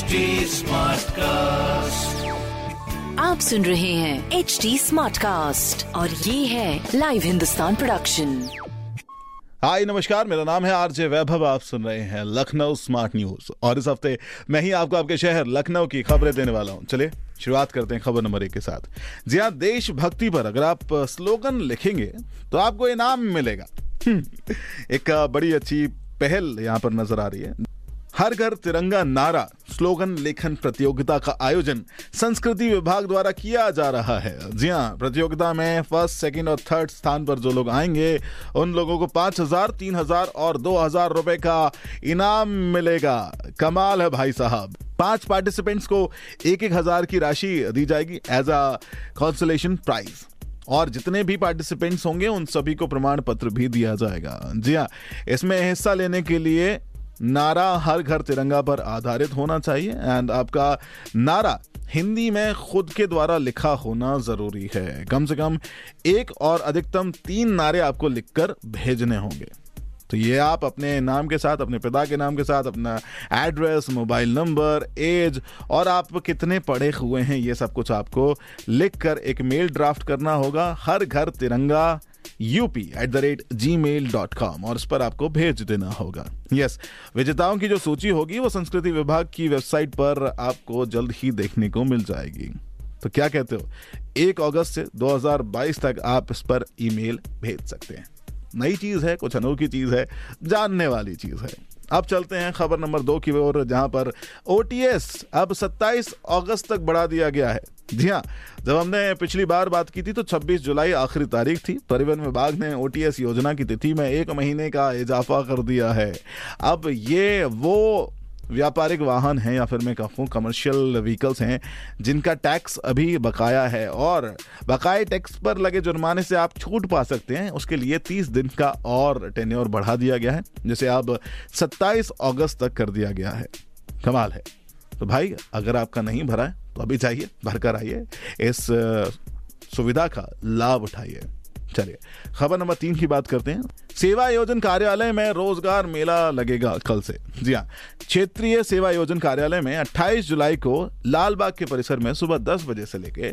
HD Smartcast. आप सुन रहे हैं एच डी स्मार्ट कास्ट और ये है लाइव हिंदुस्तान प्रोडक्शन हाय नमस्कार मेरा नाम है आरजे वैभव आप सुन रहे हैं लखनऊ स्मार्ट न्यूज़ और इस हफ़्ते मैं ही आपको आपके शहर लखनऊ की खबरें देने वाला हूँ। चलिए शुरुआत करते हैं खबर नंबर एक के साथ। जी हाँ देशभक्ति पर अगर आप स्लोगन लिखेंगे तो आपको इनाम मिलेगा। हम्म, एक बड़ी अच्छी पहल यहाँ पर नज़र आ रही है। हर घर तिरंगा नारा, स्लोगन, लेखन प्रतियोगिता का आयोजन संस्कृति विभाग द्वारा किया जा रहा है। जी हाँ प्रतियोगिता में फ़र्स्ट, सेकंड और थर्ड स्थान पर जो लोग आएँगे, उन लोगों को पाँच हज़ार, तीन हज़ार और दो हज़ार रुपए का इनाम मिलेगा। कमाल है भाई साहब। पाँच पार्टिसिपेंट्स को एक एक हज़ार की राशि दी जाएगी एज अ कॉन्सुलेशन प्राइज और जितने भी पार्टिसिपेंट्स होंगे, उन सभी को प्रमाण पत्र भी दिया जाएगा। जी हाँ इसमें हिस्सा लेने के लिए नारा हर घर तिरंगा पर आधारित होना चाहिए एंड आपका नारा हिंदी में खुद के द्वारा लिखा होना ज़रूरी है। कम से कम एक और अधिकतम तीन नारे आपको लिखकर भेजने होंगे। तो ये आप अपने नाम के साथ, अपने पिता के नाम के साथ, अपना एड्रेस मोबाइल नंबर एज और आप कितने पढ़े हुए हैं, ये सब कुछ आपको लिखकर एक मेल ड्राफ्ट करना होगा। Har Ghar Tiranga UP at the rate Gmail dot com और इस पर आपको भेज देना होगा। यस yes, विजेताओं की जो सूची होगी वो संस्कृति विभाग की वेबसाइट पर आपको जल्द ही देखने को मिल जाएगी। तो क्या कहते हो? एक अगस्त से 2022 तक आप इस पर ईमेल भेज सकते हैं। नई चीज़ है कुछ अनोखी चीज़ है जानने वाली चीज़ है। अब चलते हैं खबर नंबर दो की ओर, जहाँ पर ओटीएस अब 27 अगस्त तक बढ़ा दिया गया है। जी हाँ जब हमने पिछली बार बात की थी तो 26 जुलाई आखिरी तारीख थी। परिवहन विभाग ने ओटीएस योजना की तिथि में एक महीने का इजाफा कर दिया है। अब ये, वो व्यापारिक वाहन हैं या फिर मैं कहूँ कमर्शियल व्हीकल्स हैं, जिनका टैक्स अभी बकाया है और बकाए टैक्स पर लगे जुर्माने से आप छूट पा सकते हैं। उसके लिए 30 दिन का और टेन्योर बढ़ा दिया गया है, जिसे अब 27 अगस्त तक कर दिया गया है। कमाल है। तो भाई, अगर आपका नहीं भरा है तो अभी जाइए भरकर आइए। इस, सुविधा का लाभ उठाइए। चलिए, खबर नंबर तीन की बात करते हैं। सेवा योजन कार्यालय में रोज़गार मेला लगेगा कल से। जी हाँ क्षेत्रीय सेवा योजन कार्यालय में 28 जुलाई को लालबाग के परिसर में सुबह 10 बजे से लेके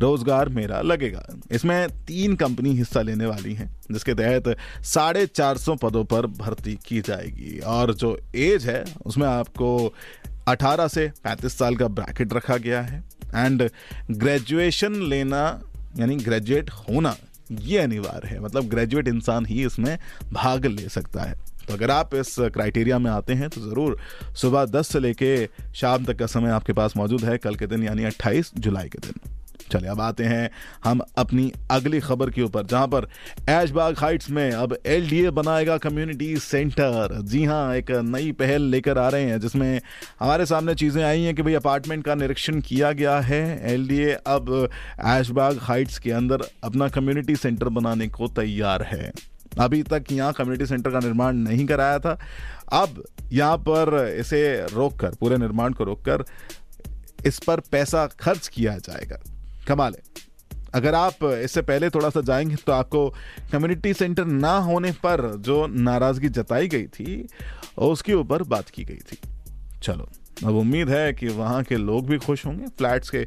रोज़गार मेला लगेगा। इसमें तीन कंपनी हिस्सा लेने वाली हैं, जिसके तहत साढ़े चार सौ पदों पर भर्ती की जाएगी। और जो एज है, उसमें आपको 18 से 35 साल का ब्रैकेट रखा गया है। एंड ग्रेजुएशन लेना, यानी ग्रेजुएट होना ये अनिवार्य है मतलब ग्रेजुएट इंसान ही इसमें भाग ले सकता है। तो अगर आप इस क्राइटेरिया में आते हैं तो ज़रूर सुबह 10 से लेके शाम तक का समय आपके पास मौजूद है, कल के दिन यानी 28 जुलाई के दिन। चलिए अब आते हैं हम अपनी अगली खबर के ऊपर, जहाँ पर ऐशबाग हाइट्स में अब एलडीए बनाएगा कम्युनिटी सेंटर। जी हाँ, एक नई पहल लेकर आ रहे हैं, जिसमें हमारे सामने चीज़ें आई हैं कि भाई अपार्टमेंट का निरीक्षण किया गया है। एलडीए अब ऐशबाग हाइट्स के अंदर अपना कम्युनिटी सेंटर बनाने को तैयार है। अभी तक यहाँ कम्युनिटी सेंटर का निर्माण नहीं कराया था। अब यहाँ पर इसे रोककर, पूरे निर्माण को रोककर इस पर पैसा खर्च किया जाएगा। कमाल है। अगर आप इससे पहले थोड़ा सा जाएँगे तो आपको कम्युनिटी सेंटर ना होने पर जो नाराज़गी जताई गई थी, उसके ऊपर बात की गई थी। चलो, अब उम्मीद है कि वहाँ के लोग भी खुश होंगे फ्लैट्स के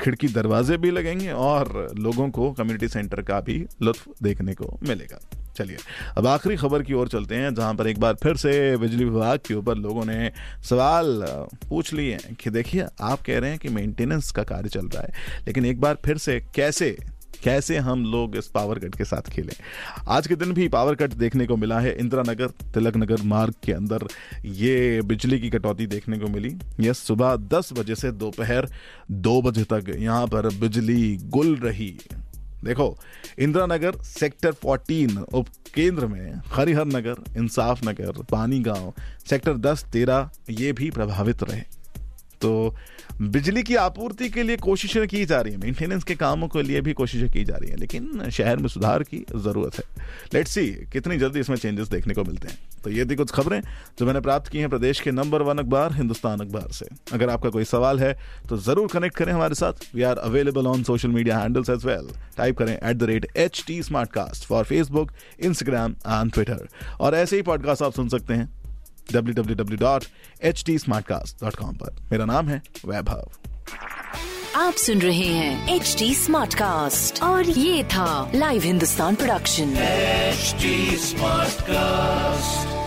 खिड़की दरवाजे भी लगेंगे और लोगों को कम्युनिटी सेंटर का भी लुत्फ देखने को मिलेगा। चलिए, अब आखिरी खबर की ओर चलते हैं, जहाँ पर एक बार फिर से बिजली विभाग के ऊपर लोगों ने सवाल पूछ लिए हैं कि देखिए, आप कह रहे हैं कि मेंटेनेंस का कार्य चल रहा है, लेकिन एक बार फिर से कैसे कैसे हम लोग इस पावर कट के साथ खेलें। आज के दिन भी पावर कट देखने को मिला है। इंदिरा नगर, तिलक नगर मार्ग के अंदर ये बिजली की कटौती देखने को मिली। यह सुबह 10 बजे से दोपहर दो बजे तक यहाँ पर बिजली गुल रही। देखो, इंदिरा नगर सेक्टर 14 उप केंद्र में हरिहर नगर, इंसाफ नगर पानी गाँव सेक्टर 10 13 ये भी प्रभावित रहे। तो बिजली की आपूर्ति के लिए कोशिशें की जा रही है। मेंटेनेंस के कामों के लिए भी कोशिशें की जा रही है, लेकिन शहर में सुधार की ज़रूरत है। लेट्स सी कितनी जल्दी इसमें चेंजेस देखने को मिलते हैं। तो ये थी कुछ खबरें जो मैंने प्राप्त की हैं प्रदेश के नंबर वन अखबार, हिंदुस्तान अखबार से। अगर आपका कोई सवाल है तो ज़रूर कनेक्ट करें हमारे साथ। We are available on social media handles as well type करें at the rate H T smart cast for Facebook Instagram and Twitter और ऐसे ही पॉडकास्ट आप सुन सकते हैं। www.htsmartcast.com पर। मेरा नाम है वैभव। आप सुन रहे हैं एच डी स्मार्ट कास्ट और ये था live Hindustan production smart Smartcast.